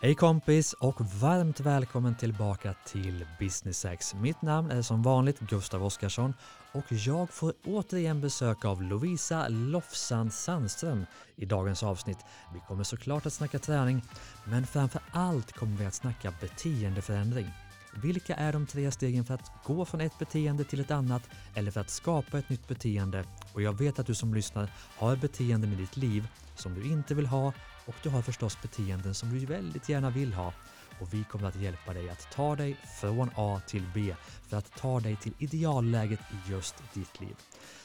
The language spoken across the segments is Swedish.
Hej kompis och varmt välkommen tillbaka till Business X. Mitt namn är som vanligt Gustav Oskarsson och jag får återigen besök av Lovisa Lofsand Sandström i dagens avsnitt. Vi kommer såklart att snacka träning, men framför allt kommer vi att snacka beteendeförändring. Vilka är de tre stegen för att gå från ett beteende till ett annat eller för att skapa ett nytt beteende? Och jag vet att du som lyssnar har beteenden i ditt liv som du inte vill ha och du har förstås beteenden som du väldigt gärna vill ha. Och vi kommer att hjälpa dig att ta dig från A till B för att ta dig till idealläget i just ditt liv.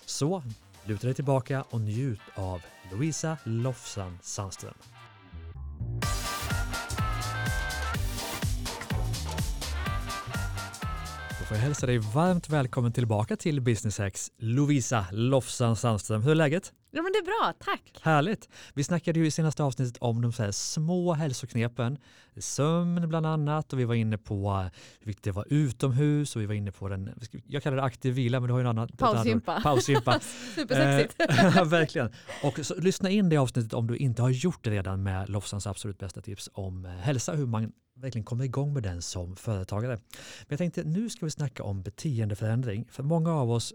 Så luta dig tillbaka och njut av Louisa Lofsan Sandström. Då får jag hälsa dig varmt välkommen tillbaka till Business X, Lovisa Lofsan Sandström. Hur är läget? Ja men det är bra, tack. Härligt. Vi snackade ju i senaste avsnittet om de så små hälsoknepen, sömn bland annat och vi var inne på hur viktigt det var utomhus och vi var inne på den, jag kallar det aktiv vila men du har ju en annan. Pausgympa. Pausgympa. Supersexigt. Eh, verkligen. Och så, lyssna in det avsnittet om du inte har gjort det redan med Lofsans absolut bästa tips om eh, hälsa, hur man verkligen kommer igång med den som företagare. Men jag tänkte nu ska vi snacka om beteendeförändring. För många av oss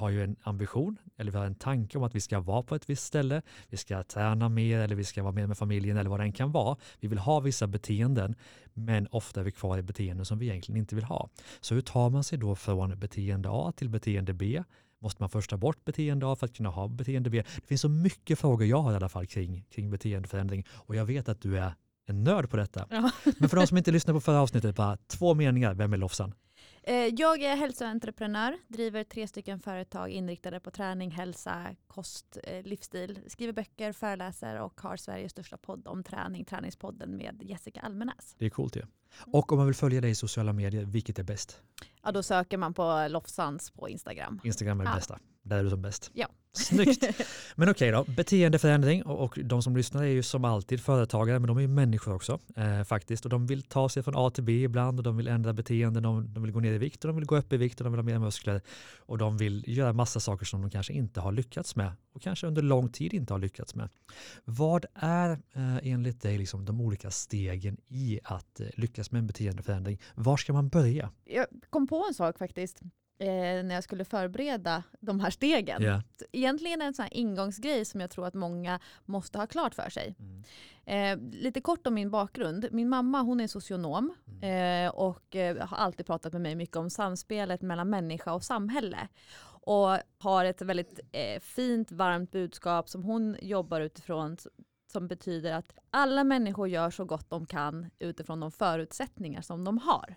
har ju en ambition eller vi har en tanke om att vi ska vara på ett visst ställe, vi ska träna mer eller vi ska vara med med familjen eller vad det än kan vara. Vi vill ha vissa beteenden men ofta är vi kvar i beteenden som vi egentligen inte vill ha. Så hur tar man sig då från beteende A till beteende B? Måste man först ta bort beteende A för att kunna ha beteende B? Det finns så mycket frågor jag har i alla fall kring, kring beteendeförändring och jag vet att du är en nörd på detta. Ja. Men för de som inte lyssnar på förra avsnittet, bara två meningar, vem är Lofsan? Eh, jag är hälsoentreprenör, driver tre stycken företag inriktade på träning, hälsa, kost, eh, livsstil. Skriver böcker, föreläser och har Sveriges största podd om träning, Träningspodden med Jessica Almenäs. Det är coolt ju. Ja. Och om man vill följa dig i sociala medier, vilket är bäst? Ja, då söker man på Lofsans på Instagram. Instagram är det ja. bästa. Där är du som bäst. Ja. Snyggt. Men okej okay då, beteendeförändring och, och de som lyssnar är ju som alltid företagare men de är ju människor också eh, faktiskt och de vill ta sig från A till B ibland och de vill ändra beteenden, de, de vill gå ner i vikt och de vill gå upp i vikt och de vill ha mer muskler och de vill göra massa saker som de kanske inte har lyckats med och kanske under lång tid inte har lyckats med. Vad är eh, enligt dig liksom de olika stegen i att eh, lyckas med en beteendeförändring? Var ska man börja? Jag kom på en sak faktiskt eh, när jag skulle förbereda de här stegen. Yeah. Egentligen en sån ingångsgrej som jag tror att många måste ha klart för sig. Mm. Eh, lite kort om min bakgrund. Min mamma hon är socionom mm. eh, och eh, har alltid pratat med mig mycket om samspelet mellan människa och samhälle. Och har ett väldigt eh, fint, varmt budskap som hon jobbar utifrån som betyder att alla människor gör så gott de kan utifrån de förutsättningar som de har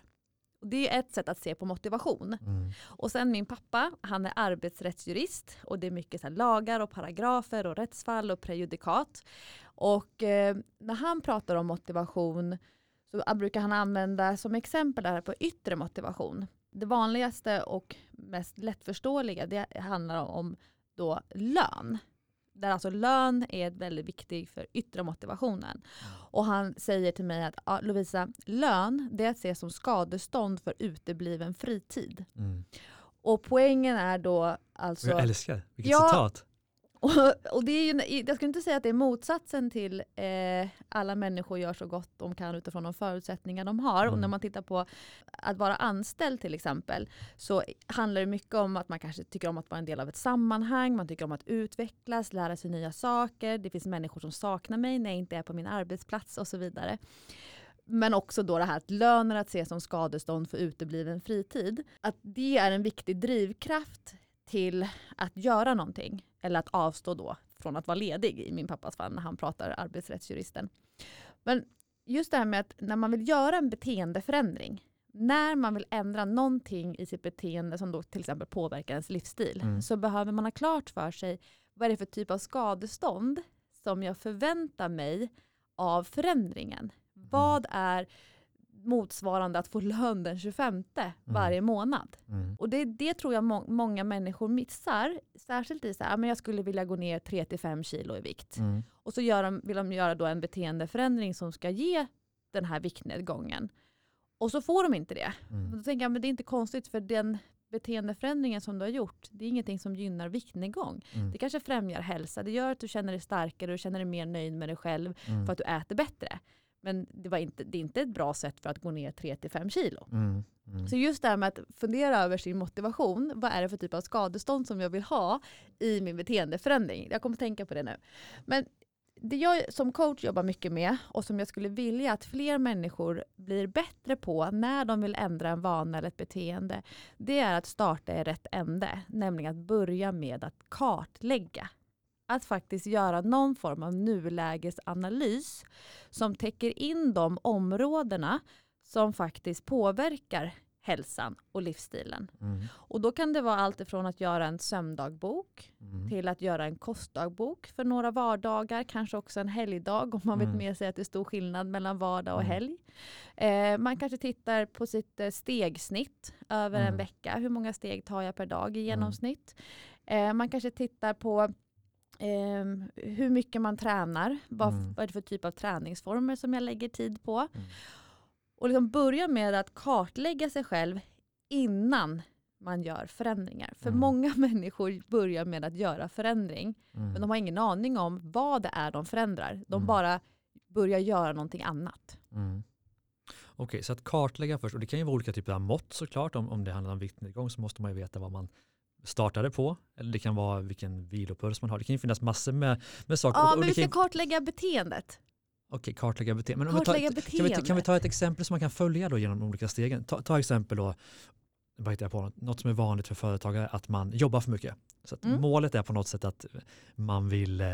det är ett sätt att se på motivation. Mm. Och sen min pappa, han är arbetsrättsjurist och det är mycket så lagar och paragrafer och rättsfall och prejudikat. Och eh, när han pratar om motivation så brukar han använda som exempel där på yttre motivation. Det vanligaste och mest lättförståeliga det handlar om då lön där alltså lön är väldigt viktig för yttre motivationen. Och han säger till mig att ja, Lovisa, lön det är att se som skadestånd för utebliven fritid. Mm. Och poängen är då alltså... Jag älskar, vilket ja, citat. Och, och det är ju, jag skulle inte säga att det är motsatsen till eh, alla människor gör så gott de kan utifrån de förutsättningar de har. Mm. Och när man tittar på att vara anställd till exempel så handlar det mycket om att man kanske tycker om att vara en del av ett sammanhang, man tycker om att utvecklas, lära sig nya saker. Det finns människor som saknar mig när jag inte är på min arbetsplats och så vidare. Men också då det här att löner att se som skadestånd för utebliven fritid. Att det är en viktig drivkraft till att göra någonting eller att avstå då från att vara ledig i min pappas fall när han pratar arbetsrättsjuristen. Men just det här med att när man vill göra en beteendeförändring, när man vill ändra någonting i sitt beteende som då till exempel påverkar ens livsstil, mm. så behöver man ha klart för sig vad är det för typ av skadestånd som jag förväntar mig av förändringen. Mm. Vad är motsvarande att få lön den 25 mm. varje månad. Mm. Och det, det tror jag må många människor missar. Särskilt i så här, men jag skulle vilja gå ner 3-5 kilo i vikt. Mm. Och så gör de, vill de göra då en beteendeförändring som ska ge den här viktnedgången. Och så får de inte det. Mm. Då tänker jag, men det är inte konstigt för den beteendeförändringen som du har gjort, det är ingenting som gynnar viktnedgång. Mm. Det kanske främjar hälsa, det gör att du känner dig starkare, du känner dig mer nöjd med dig själv mm. för att du äter bättre. Men det, var inte, det är inte ett bra sätt för att gå ner 3-5 kilo. Mm. Mm. Så just det här med att fundera över sin motivation. Vad är det för typ av skadestånd som jag vill ha i min beteendeförändring? Jag kommer tänka på det nu. Men det jag som coach jobbar mycket med och som jag skulle vilja att fler människor blir bättre på när de vill ändra en vana eller ett beteende, det är att starta i rätt ände, nämligen att börja med att kartlägga. Att faktiskt göra någon form av nulägesanalys som täcker in de områdena som faktiskt påverkar hälsan och livsstilen. Mm. Och då kan det vara allt ifrån att göra en sömndagbok Mm. till att göra en kostdagbok för några vardagar, kanske också en helgdag om man vet Mm. med sig att det är stor skillnad mellan vardag och Mm. helg. Eh, man kanske tittar på sitt eh, stegsnitt över en Mm. vecka. Hur många steg tar jag per dag i genomsnitt? Eh, man kanske tittar på ehm, hur mycket man tränar. Vad, Mm. vad är det för typ av träningsformer som jag lägger tid på? Mm. Och liksom börja med att kartlägga sig själv innan man gör förändringar. För Mm. många människor börjar med att göra förändring Mm. men de har ingen aning om vad det är de förändrar. De Mm. bara börjar göra någonting annat. Mm. Okej, så att kartlägga först. Och det kan ju vara olika typer av mått såklart. Om, om det handlar om viktnedgång så måste man ju veta vad man startade på. Eller det kan vara vilken vilopuls man har. Det kan ju finnas massor med, med saker. Ja, Och- och men vi kan ska ju- kartlägga beteendet. Okej, kartlägga beteende. Men Kartlägga ett- kan, vi, ta- kan vi beteendet. ta ett exempel som man kan följa då genom de olika stegen? Ta, ta exempel då, jag på, något, något som är vanligt för företagare, att man jobbar för mycket. Så Mm. målet är på något sätt att man vill eh,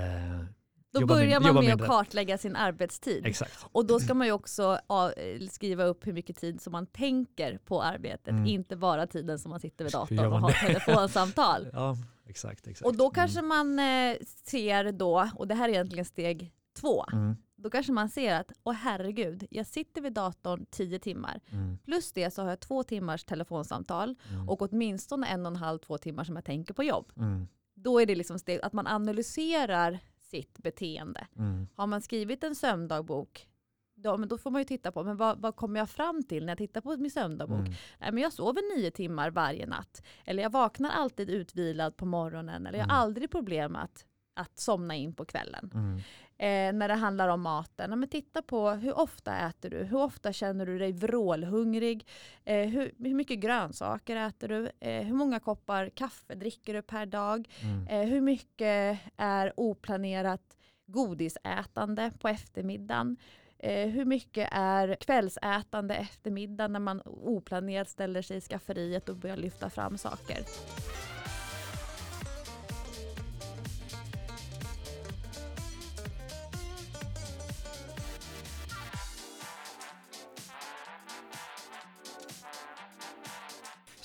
Då jobba börjar man jobba med att kartlägga sin arbetstid. Exakt. Och då ska man ju också eh, skriva upp hur mycket tid som man tänker på arbetet. Mm. Inte bara tiden som man sitter vid datorn och har telefonsamtal. Ja, exakt. exakt. Och då Mm. kanske man eh, ser då, och det här är egentligen steg två, Mm. då kanske man ser att, åh herregud, jag sitter vid datorn tio timmar. Mm. Plus det så har jag två timmars telefonsamtal Mm. och åtminstone en och en halv, två timmar som jag tänker på jobb. Mm. Då är det liksom steg, att man analyserar sitt beteende. Mm. Har man skrivit en sömndagbok, då, men då får man ju titta på men vad, vad kommer jag fram till när jag tittar på min sömndagbok. Mm. Nej, men jag sover nio timmar varje natt. Eller jag vaknar alltid utvilad på morgonen. Eller jag har Mm. aldrig problem att, att somna in på kvällen. Eh, när det handlar om maten, ja, men titta på hur ofta äter du? Hur ofta känner du dig vrålhungrig? Eh, hur, hur mycket grönsaker äter du? Eh, hur många koppar kaffe dricker du per dag? Mm. Eh, hur mycket är oplanerat godisätande på eftermiddagen? Eh, hur mycket är kvällsätande eftermiddag när man oplanerat ställer sig i skafferiet och börjar lyfta fram saker?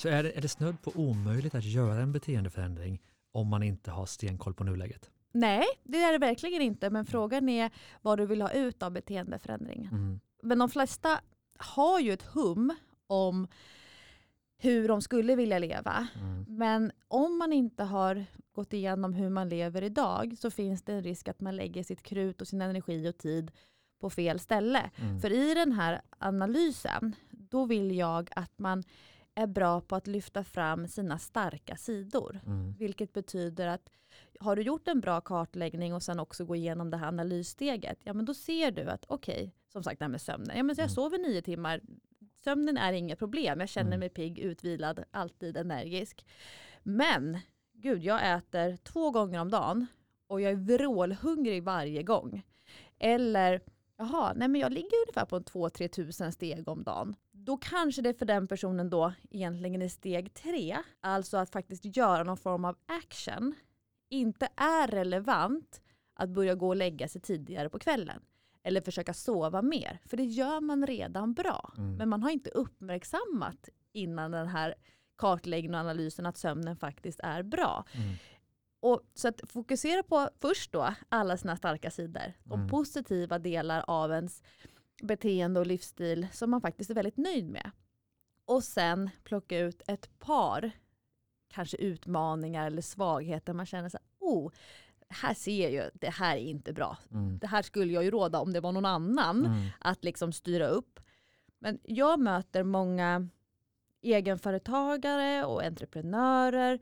Så är det, är det snudd på omöjligt att göra en beteendeförändring om man inte har stenkoll på nuläget? Nej, det är det verkligen inte. Men frågan är vad du vill ha ut av beteendeförändringen. Mm. Men de flesta har ju ett hum om hur de skulle vilja leva. Mm. Men om man inte har gått igenom hur man lever idag så finns det en risk att man lägger sitt krut och sin energi och tid på fel ställe. Mm. För i den här analysen, då vill jag att man är bra på att lyfta fram sina starka sidor. Mm. Vilket betyder att har du gjort en bra kartläggning och sen också gå igenom det här analyssteget, ja men då ser du att okej, som sagt det här med sömnen, ja men jag Mm. sover nio timmar, sömnen är inget problem, jag känner Mm. mig pigg, utvilad, alltid energisk. Men, gud jag äter två gånger om dagen och jag är vrålhungrig varje gång. Eller, jaha, nej men jag ligger ungefär på en 2-3 tusen steg om dagen. Då kanske det för den personen då egentligen är steg tre, alltså att faktiskt göra någon form av action, inte är relevant att börja gå och lägga sig tidigare på kvällen. Eller försöka sova mer, för det gör man redan bra. Mm. Men man har inte uppmärksammat innan den här kartläggningen och analysen att sömnen faktiskt är bra. Mm. Och så att fokusera på först då alla sina starka sidor. De Mm. positiva delar av ens beteende och livsstil som man faktiskt är väldigt nöjd med. Och sen plocka ut ett par kanske utmaningar eller svagheter man känner så här, oh, här ser jag ju, det här är inte bra. Mm. Det här skulle jag ju råda om det var någon annan Mm. att liksom styra upp. Men jag möter många egenföretagare och entreprenörer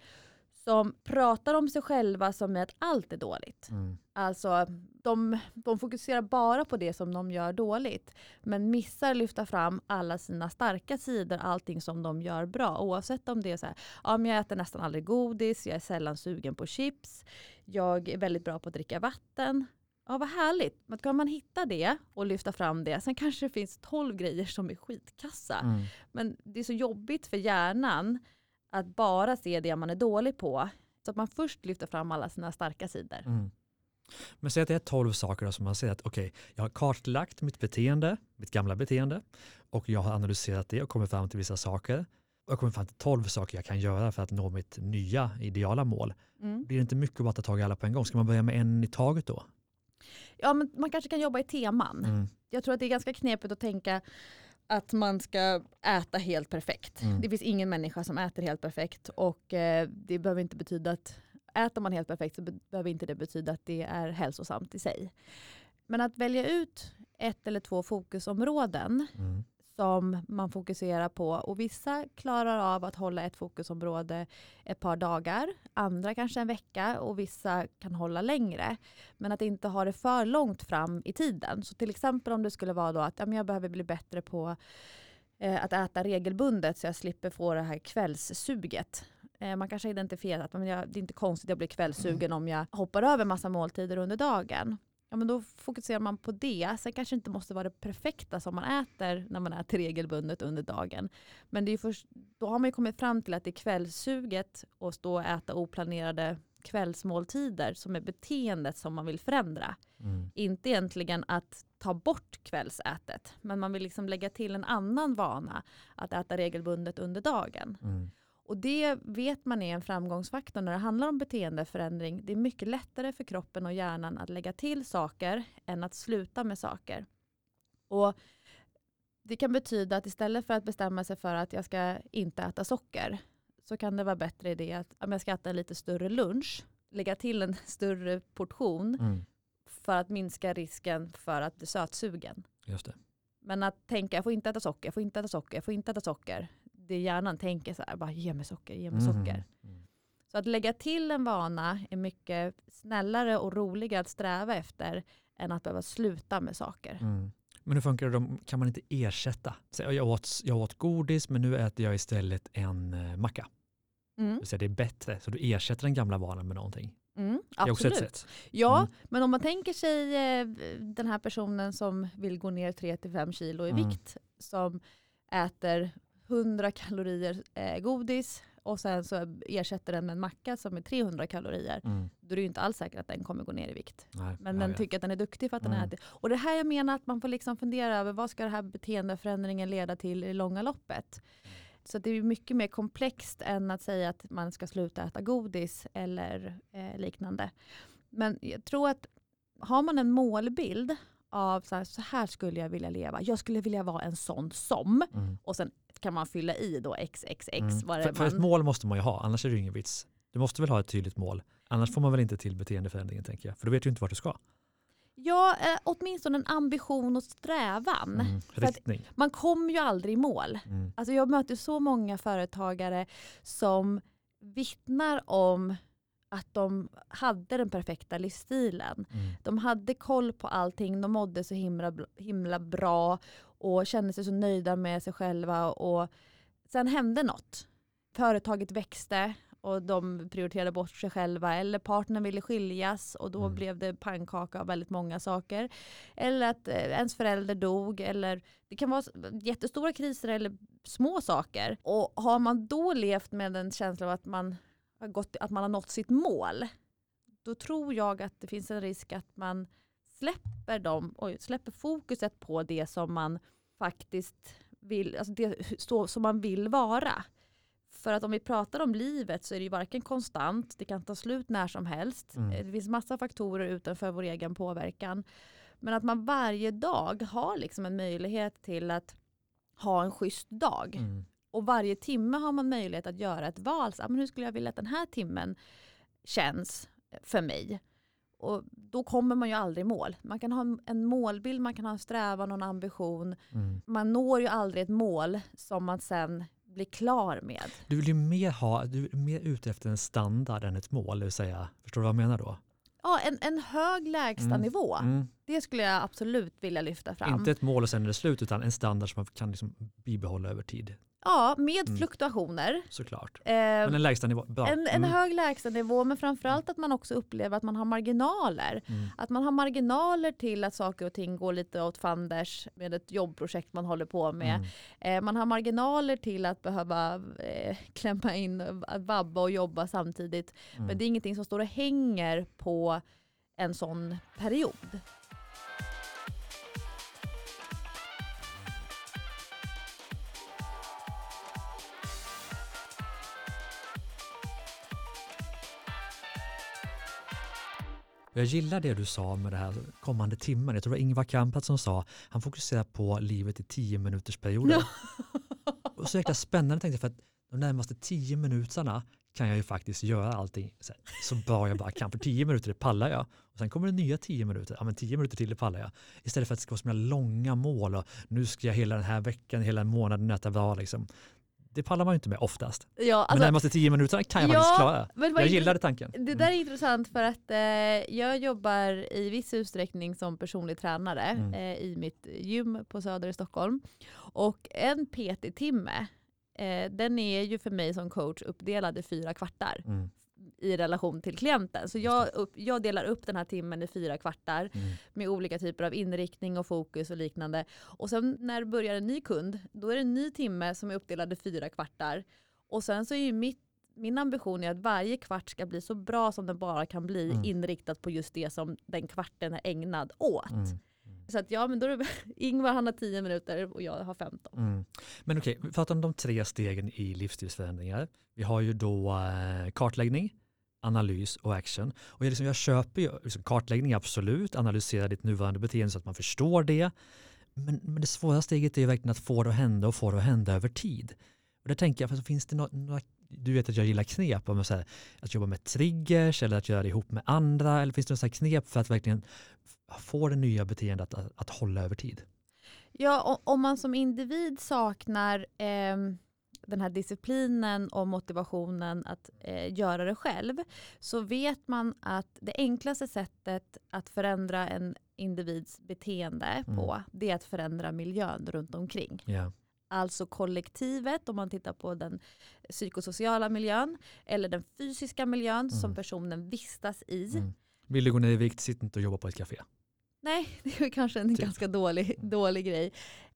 som pratar om sig själva som att allt är dåligt. Mm. Alltså de, de fokuserar bara på det som de gör dåligt. Men missar lyfta fram alla sina starka sidor, allting som de gör bra. Oavsett om det är så här, ja, men jag äter nästan aldrig godis, jag är sällan sugen på chips, jag är väldigt bra på att dricka vatten. Ja, vad härligt. Men kan man hitta det och lyfta fram det, sen kanske det finns tolv grejer som är skitkassa. Mm. Men det är så jobbigt för hjärnan att bara se det man är dålig på. Så att man först lyfter fram alla sina starka sidor. Mm. Men säg att det är tolv saker då som man säger att okej, jag har kartlagt mitt beteende, mitt gamla beteende och jag har analyserat det och kommit fram till vissa saker. Och jag kommer fram till tolv saker jag kan göra för att nå mitt nya ideala mål. Mm. Blir det inte mycket att ta tag i alla på en gång? Ska man börja med en i taget då? Ja, men man kanske kan jobba i teman. Mm. Jag tror att det är ganska knepigt att tänka att man ska äta helt perfekt. Mm. Det finns ingen människa som äter helt perfekt och eh, det behöver inte betyda att äter man helt perfekt så be behöver inte det betyda att det är hälsosamt i sig. Men att välja ut ett eller två fokusområden Mm. som man fokuserar på och vissa klarar av att hålla ett fokusområde ett par dagar, andra kanske en vecka och vissa kan hålla längre. Men att inte ha det för långt fram i tiden. Så till exempel om det skulle vara då att ja, men jag behöver bli bättre på eh, att äta regelbundet så jag slipper få det här kvällssuget. Eh, man kanske identifierar att men jag, det är inte konstigt att jag blir kvällssugen om jag hoppar över massa måltider under dagen. Ja, men då fokuserar man på det. Sen kanske det inte måste vara det perfekta som man äter när man äter regelbundet under dagen. Men det är först, då har man ju kommit fram till att det är kvällssuget och stå och äta oplanerade kvällsmåltider som är beteendet som man vill förändra. Mm. Inte egentligen att ta bort kvällsätet, men man vill liksom lägga till en annan vana att äta regelbundet under dagen. Mm. Och det vet man är en framgångsfaktor när det handlar om beteendeförändring. Det är mycket lättare för kroppen och hjärnan att lägga till saker än att sluta med saker. Och det kan betyda att istället för att bestämma sig för att jag ska inte äta socker så kan det vara bättre idé att om jag ska äta en lite större lunch, lägga till en större portion Mm. för att minska risken för att bli sötsugen. Just det. Men att tänka, jag får inte äta socker, jag får inte äta socker, jag får inte äta socker. Det hjärnan tänker så här, bara ge mig socker, ge mig socker. Mm. Så att lägga till en vana är mycket snällare och roligare att sträva efter än att behöva sluta med saker. Mm. Men hur funkar det då? Kan man inte ersätta? Så jag, åt, jag åt godis men nu äter jag istället en eh, macka. Mm. Det, är bättre, så du ersätter den gamla vanan med någonting. Mm, Det är också ett absolut. sätt. Ja, Mm. men om man tänker sig eh, den här personen som vill gå ner 3-5 kilo i Mm. vikt, som äter 100 kalorier eh, godis och sen så ersätter den med en macka som är 300 kalorier. Mm. Då är det ju inte alls säkert att den kommer gå ner i vikt. Nej, Men den vet. tycker att den är duktig för att den Mm. äter. Och det här jag menar att man får liksom fundera över vad ska det här beteendeförändringen leda till i det långa loppet. Så det är mycket mer komplext än att säga att man ska sluta äta godis eller eh, liknande. Men jag tror att har man en målbild av så här, så här skulle jag vilja leva. Jag skulle vilja vara en sån som. Mm. Och sen kan man fylla i då xxx. Mm. Vad För, för ett man, mål måste man ju ha, annars är det ju ingen vits. Du måste väl ha ett tydligt mål, annars får man väl inte till beteendeförändringen tänker jag. För då vet du inte vart du ska. ja, eh, åtminstone en ambition och strävan. Mm. Riktning. man kommer ju aldrig i mål. Mm. Alltså jag möter så många företagare som vittnar om att de hade den perfekta livsstilen. Mm. De hade koll på allting, de mådde så himla, himla bra och kände sig så nöjda med sig själva. Och sen hände något. Företaget växte och de prioriterade bort sig själva. Eller partnern ville skiljas och då Mm. blev det pannkaka av väldigt många saker. Eller att eh, ens förälder dog. Eller det kan vara jättestora kriser eller små saker. Och har man då levt med en känsla av att man har, gått, att man har nått sitt mål. Då tror jag att det finns en risk att man släpper, dem, oj, släpper fokuset på det som man faktiskt vill, alltså det så, som man vill vara. För att om vi pratar om livet så är det ju varken konstant, det kan ta slut när som helst. Mm. Det finns massa faktorer utanför vår egen påverkan. Men att man varje dag har liksom en möjlighet till att ha en schysst dag. Mm. Och varje timme har man möjlighet att göra ett val. Så, ah, men hur skulle jag vilja att den här timmen känns för mig? Och då kommer man ju aldrig mål. Man kan ha en- målbild, man kan ha en strävan och en ambition. Mm. Man når ju aldrig ett mål som man sen blir klar med. Du vill ju mer ha, du är mer ute efter en standard än ett mål, det vill säga, förstår du vad jag menar då? Ja, en, en hög lägstanivå. Mm. Det skulle jag absolut vilja lyfta fram. Inte ett mål och sen är det slut utan en standard som man kan liksom bibehålla över tid. Ja, med Mm. fluktuationer. Såklart. Eh, Men en lägsta nivå, bra. en, en Mm. hög lägstanivå men framförallt att man också upplever att man har marginaler. Mm. Att man har marginaler till att saker och ting går lite åt fanders med ett jobbprojekt man håller på med. Mm. Eh, man har marginaler till att behöva eh, klämma in, vabba och jobba samtidigt. Mm. Men det är ingenting som står och hänger på en sån period. Jag gillar det du sa med det här kommande timmen. Jag tror det var Ingvar Kamprad som sa han fokuserar på livet i tio minuters perioder. Och så jäkla spännande tänkte jag för att de närmaste tio minuterna kan jag ju faktiskt göra allting så, så bra jag bara kan. För tio minuter det pallar jag. Och sen kommer det nya tio minuter. Ja men tio minuter till det pallar jag. Istället för att det ska vara så långa mål och nu ska jag hela den här veckan, hela månaden äta bra liksom. Det pallar man ju inte med oftast. Ja, men alltså, närmaste tio minuterna kan jag ja, faktiskt klara. men Jag gillade tanken. Det där är intressant för att eh, jag jobbar i viss utsträckning som personlig tränare Mm. eh, i mitt gym på Söder i Stockholm. Och en PT-timme, eh, den är ju för mig som coach uppdelad i fyra kvartar Mm. I relation till klienten. Så jag, upp, jag delar upp den här timmen i fyra kvartar Mm. med olika typer av inriktning och fokus och liknande. Och sen när det börjar en ny kund, då är det en ny timme som är uppdelad i fyra kvartar. Och sen så är ju mitt, min ambition är att varje kvart ska bli så bra som den bara kan bli Mm. inriktat på just det som den kvarten är ägnad åt. Mm. Så att ja, men då är det, Ingvar han har 10 minuter och jag har 15. Mm. Men okej, vi pratar om de tre stegen i livsstilsförändringar. Vi har ju då eh, kartläggning, analys och action. Och jag, liksom, jag köper ju liksom, kartläggning, absolut, analysera ditt nuvarande beteende så att man förstår det. Men, men det svåra steget är ju verkligen att få det att hända och få det att hända över tid. Och där tänker jag, för finns det några, du vet att jag gillar knep, om jag att jobba med triggers eller att göra det ihop med andra, eller finns det några knep för att verkligen få det nya beteendet att, att hålla över tid? Ja, om man som individ saknar eh den här disciplinen och motivationen att eh, göra det själv så vet man att det enklaste sättet att förändra en individs beteende Mm. på det är att förändra miljön runt omkring. Ja. Alltså kollektivet om man tittar på den psykosociala miljön eller den fysiska miljön som Mm. personen vistas i. Mm. Vill du gå ner i vikt, sitt inte och jobba på ett café. Nej, det är kanske en Typ. ganska dålig, dålig grej.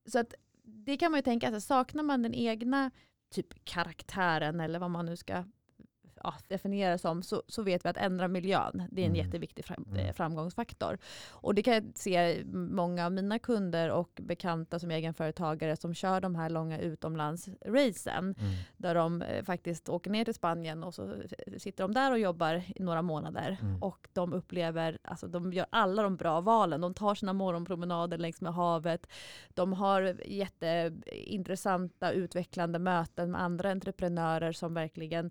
Så att det kan man ju tänka, alltså, saknar man den egna typ karaktären eller vad man nu ska ja, definiera det som, så, så vet vi att ändra miljön, det är en Mm. jätteviktig fram, Mm. eh, framgångsfaktor. Och det kan jag se många av mina kunder och bekanta som egenföretagare som kör de här långa utomlandsracen, Mm. där de eh, faktiskt åker ner till Spanien och så sitter de där och jobbar i några månader. Mm. Och de upplever, alltså de gör alla de bra valen. De tar sina morgonpromenader längs med havet. De har jätteintressanta utvecklande möten med andra entreprenörer som verkligen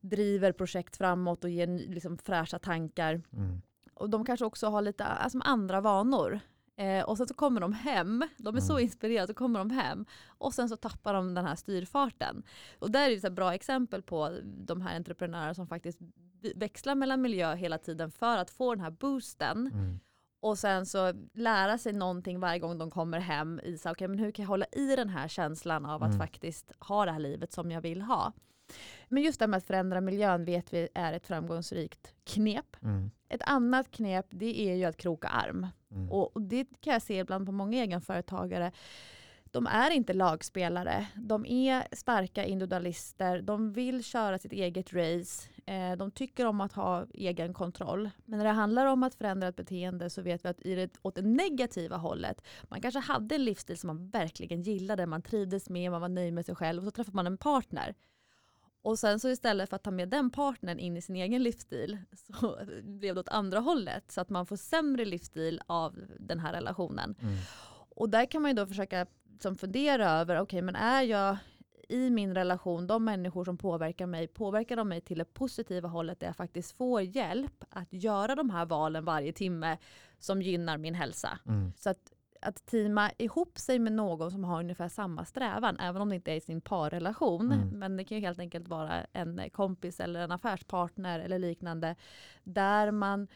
driver projekt framåt och ger liksom fräscha tankar. Mm. Och de kanske också har lite alltså, andra vanor. Eh, och sen så kommer de hem, de är så Mm. inspirerade, så kommer de hem och sen så tappar de den här styrfarten. Och där är det ett bra exempel på de här entreprenörerna som faktiskt växlar mellan miljö hela tiden för att få den här boosten Mm. och sen så lära sig någonting varje gång de kommer hem i så, okej, men hur kan jag hålla i den här känslan av att Mm. faktiskt ha det här livet som jag vill ha. Men just det här med att förändra miljön vet vi är ett framgångsrikt knep. Mm. Ett annat knep det är ju att kroka arm. Mm. Och, det kan jag se ibland på många egenföretagare. De är inte lagspelare. De är starka individualister. De vill köra sitt eget race. Eh, de tycker om att ha egen kontroll. Men när det handlar om att förändra ett beteende så vet vi att i det, åt det negativa hållet, man kanske hade en livsstil som man verkligen gillade, man trivdes med, man var nöjd med sig själv och så träffar man en partner. Och sen så istället för att ta med den partnern in i sin egen livsstil så blev det åt andra hållet. Så att man får sämre livsstil av den här relationen. Mm. Och där kan man ju då försöka som fundera över, okej men är jag i min relation, de människor som påverkar mig, påverkar de mig till det positiva hållet där jag faktiskt får hjälp att göra de här valen varje timme som gynnar min hälsa. Mm. Så att, att teama ihop sig med någon som har ungefär samma strävan, även om det inte är i sin parrelation, Mm. men det kan ju helt enkelt vara en kompis eller en affärspartner eller liknande, där man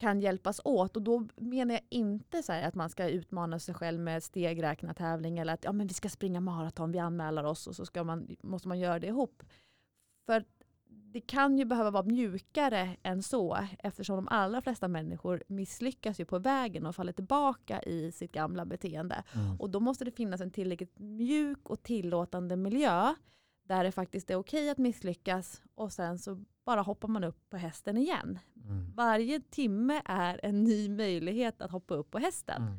kan hjälpas åt. Och då menar jag inte så att man ska utmana sig själv med stegräknartävling eller att ja, men vi ska springa maraton, vi anmäler oss och så ska man, måste man göra det ihop. För det kan ju behöva vara mjukare än så eftersom de allra flesta människor misslyckas ju på vägen och faller tillbaka i sitt gamla beteende. Mm. Och då måste det finnas en tillräckligt mjuk och tillåtande miljö där det faktiskt är okej att misslyckas och sen så bara hoppar man upp på hästen igen. Mm. Varje timme är en ny möjlighet att hoppa upp på hästen. Mm.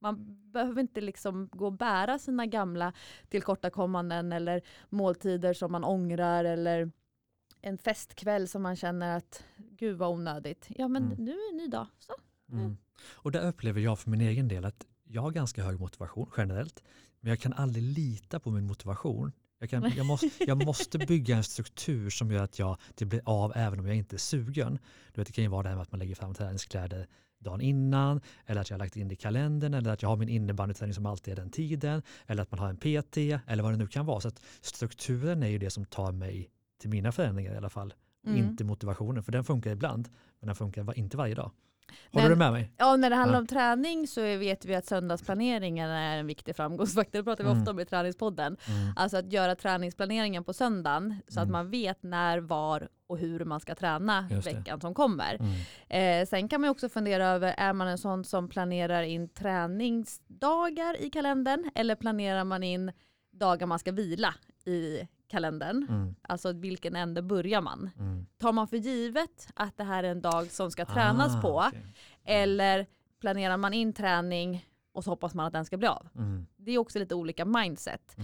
Man behöver inte liksom gå och bära sina gamla tillkortakommanden eller måltider som man ångrar eller en festkväll som man känner att gud vad onödigt. Ja men mm. nu är en ny dag. Så. Mm. Och där upplever jag för min egen del att jag har ganska hög motivation generellt. Men jag kan aldrig lita på min motivation. Jag, kan, jag, måste, jag måste bygga en struktur som gör att jag, det blir av även om jag inte är sugen. Du vet, det kan ju vara det här med att man lägger fram träningskläder dagen innan, eller att jag har lagt in det i kalendern, eller att jag har min innebandyträning som alltid är den tiden, eller att man har en PT, eller vad det nu kan vara. Så strukturen är ju det som tar mig till mina förändringar i alla fall. Mm. Inte motivationen, för den funkar ibland, men den funkar inte varje dag. Håller du med mig? Ja, när det handlar ja. om träning så vet vi att söndagsplaneringen är en viktig framgångsfaktor. Det pratar vi mm. ofta om i träningspodden. Mm. Alltså att göra träningsplaneringen på söndagen så mm. att man vet när, var och hur man ska träna veckan som kommer. Mm. Eh, sen kan man också fundera över, är man en sån som planerar in träningsdagar i kalendern eller planerar man in dagar man ska vila i kalendern. Mm. Alltså vilken ände börjar man? Mm. Tar man för givet att det här är en dag som ska tränas ah, på? Okay. Mm. Eller planerar man in träning och så hoppas man att den ska bli av? Mm. Det är också lite olika mindset.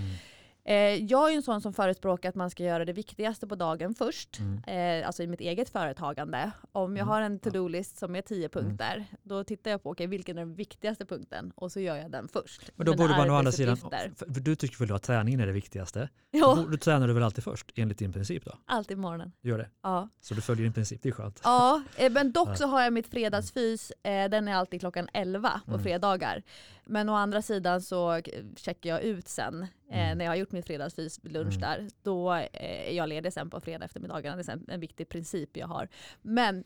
Eh, jag är en sån som förespråkar att man ska göra det viktigaste på dagen först. Mm. Eh, alltså i mitt eget företagande. Om jag mm. har en to-do-list som är tio mm. punkter, mm. då tittar jag på okay, vilken är den viktigaste punkten och så gör jag den först. Men då borde man å andra sidan, för du tycker väl att träningen är det viktigaste? Ja. Då, tränar du väl alltid först enligt din princip då? Alltid morgonen. Du gör det? Ja. Så du följer din princip, det är skönt. Ja, eh, men dock så har jag mitt fredagsfys, den är alltid klockan 11 på mm. fredagar. Men å andra sidan så checkar jag ut sen eh, mm. när jag har gjort min fredagsfys lunch mm. där. Då eh, är jag ledig sen på fredag eftermiddagarna. Det är en viktig princip jag har. Men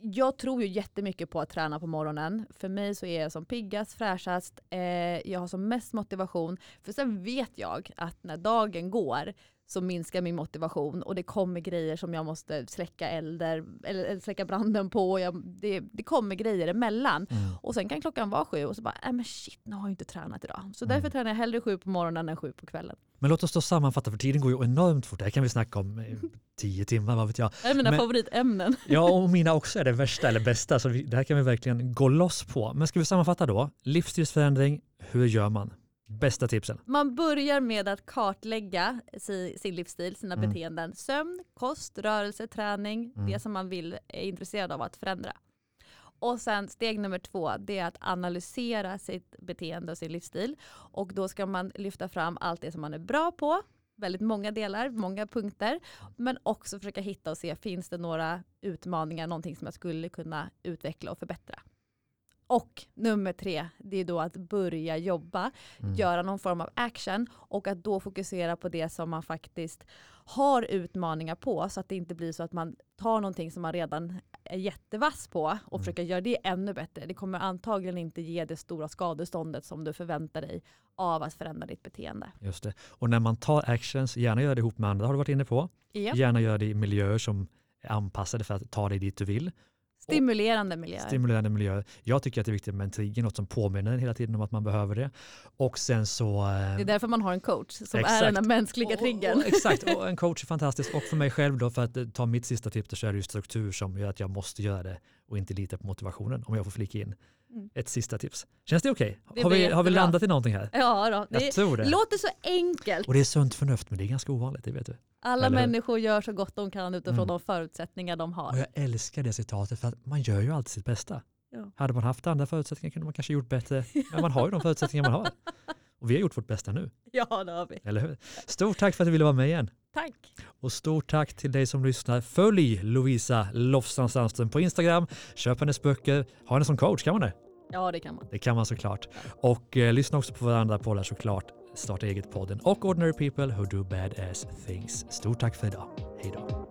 jag tror ju jättemycket på att träna på morgonen. För mig så är jag som piggast, fräschast, eh, jag har som mest motivation. För sen vet jag att när dagen går så minskar min motivation och det kommer grejer som jag måste släcka elder eller släcka branden på. Jag, det, det kommer grejer emellan. Mm. Och sen kan klockan vara sju och så bara, äh, men shit, nu har jag inte tränat idag. Så mm. därför tränar jag hellre sju på morgonen än sju på kvällen. Men låt oss då sammanfatta, för tiden går ju enormt fort. Det här kan vi snacka om tio timmar, vad vet jag. Det är mina men, favoritämnen. Ja, och mina också är det värsta eller bästa. Så vi, det här kan vi verkligen gå loss på. Men ska vi sammanfatta då? Livsstilsförändring, hur gör man? Bästa tipsen? Man börjar med att kartlägga sin livsstil, sina mm. beteenden. Sömn, kost, rörelse, träning, mm. det som man vill är intresserad av att förändra. Och sen steg nummer två, det är att analysera sitt beteende och sin livsstil. Och då ska man lyfta fram allt det som man är bra på, väldigt många delar, många punkter. Men också försöka hitta och se, finns det några utmaningar, någonting som jag skulle kunna utveckla och förbättra. Och nummer tre, det är då att börja jobba, mm. göra någon form av action och att då fokusera på det som man faktiskt har utmaningar på så att det inte blir så att man tar någonting som man redan är jättevass på och mm. försöker göra det ännu bättre. Det kommer antagligen inte ge det stora skadeståndet som du förväntar dig av att förändra ditt beteende. Just det. Och när man tar actions, gärna gör det ihop med andra har du varit inne på. Ja. Gärna gör det i miljöer som är anpassade för att ta dig dit du vill. Stimulerande miljöer. Stimulerande miljöer. Jag tycker att det är viktigt med en trigger, något som påminner hela tiden om att man behöver det. Och sen så... Det är därför man har en coach som exakt. är den här mänskliga triggern. exakt, och en coach är fantastisk. Och för mig själv då, för att eh, ta mitt sista tips, så är det ju struktur som gör att jag måste göra det och inte lita på motivationen, om jag får flika in. Mm. Ett sista tips. Känns det okej? Okay? Har, vi, har vi landat i någonting här? Ja, då. jag det tror det. låter så enkelt. Och det är sunt förnuft, men det är ganska ovanligt, det vet du. Alla Eller? människor gör så gott de kan utifrån mm. de förutsättningar de har. Och jag älskar det citatet för att man gör ju alltid sitt bästa. Ja. Hade man haft andra förutsättningar kunde man kanske gjort bättre. Men man har ju de förutsättningar man har. Och vi har gjort vårt bästa nu. Ja, det har vi. Eller hur? Stort tack för att du ville vara med igen. Tack. Och stort tack till dig som lyssnar. Följ Lovisa Lofstrand Sandström på Instagram. Köp hennes böcker. Ha henne som coach, kan man det? Ja, det kan man. Det kan man såklart. Och eh, lyssna också på våra andra poddar såklart. Starta eget-podden och Ordinary People Who Do Badass Things. Stort tack för idag. Hej då.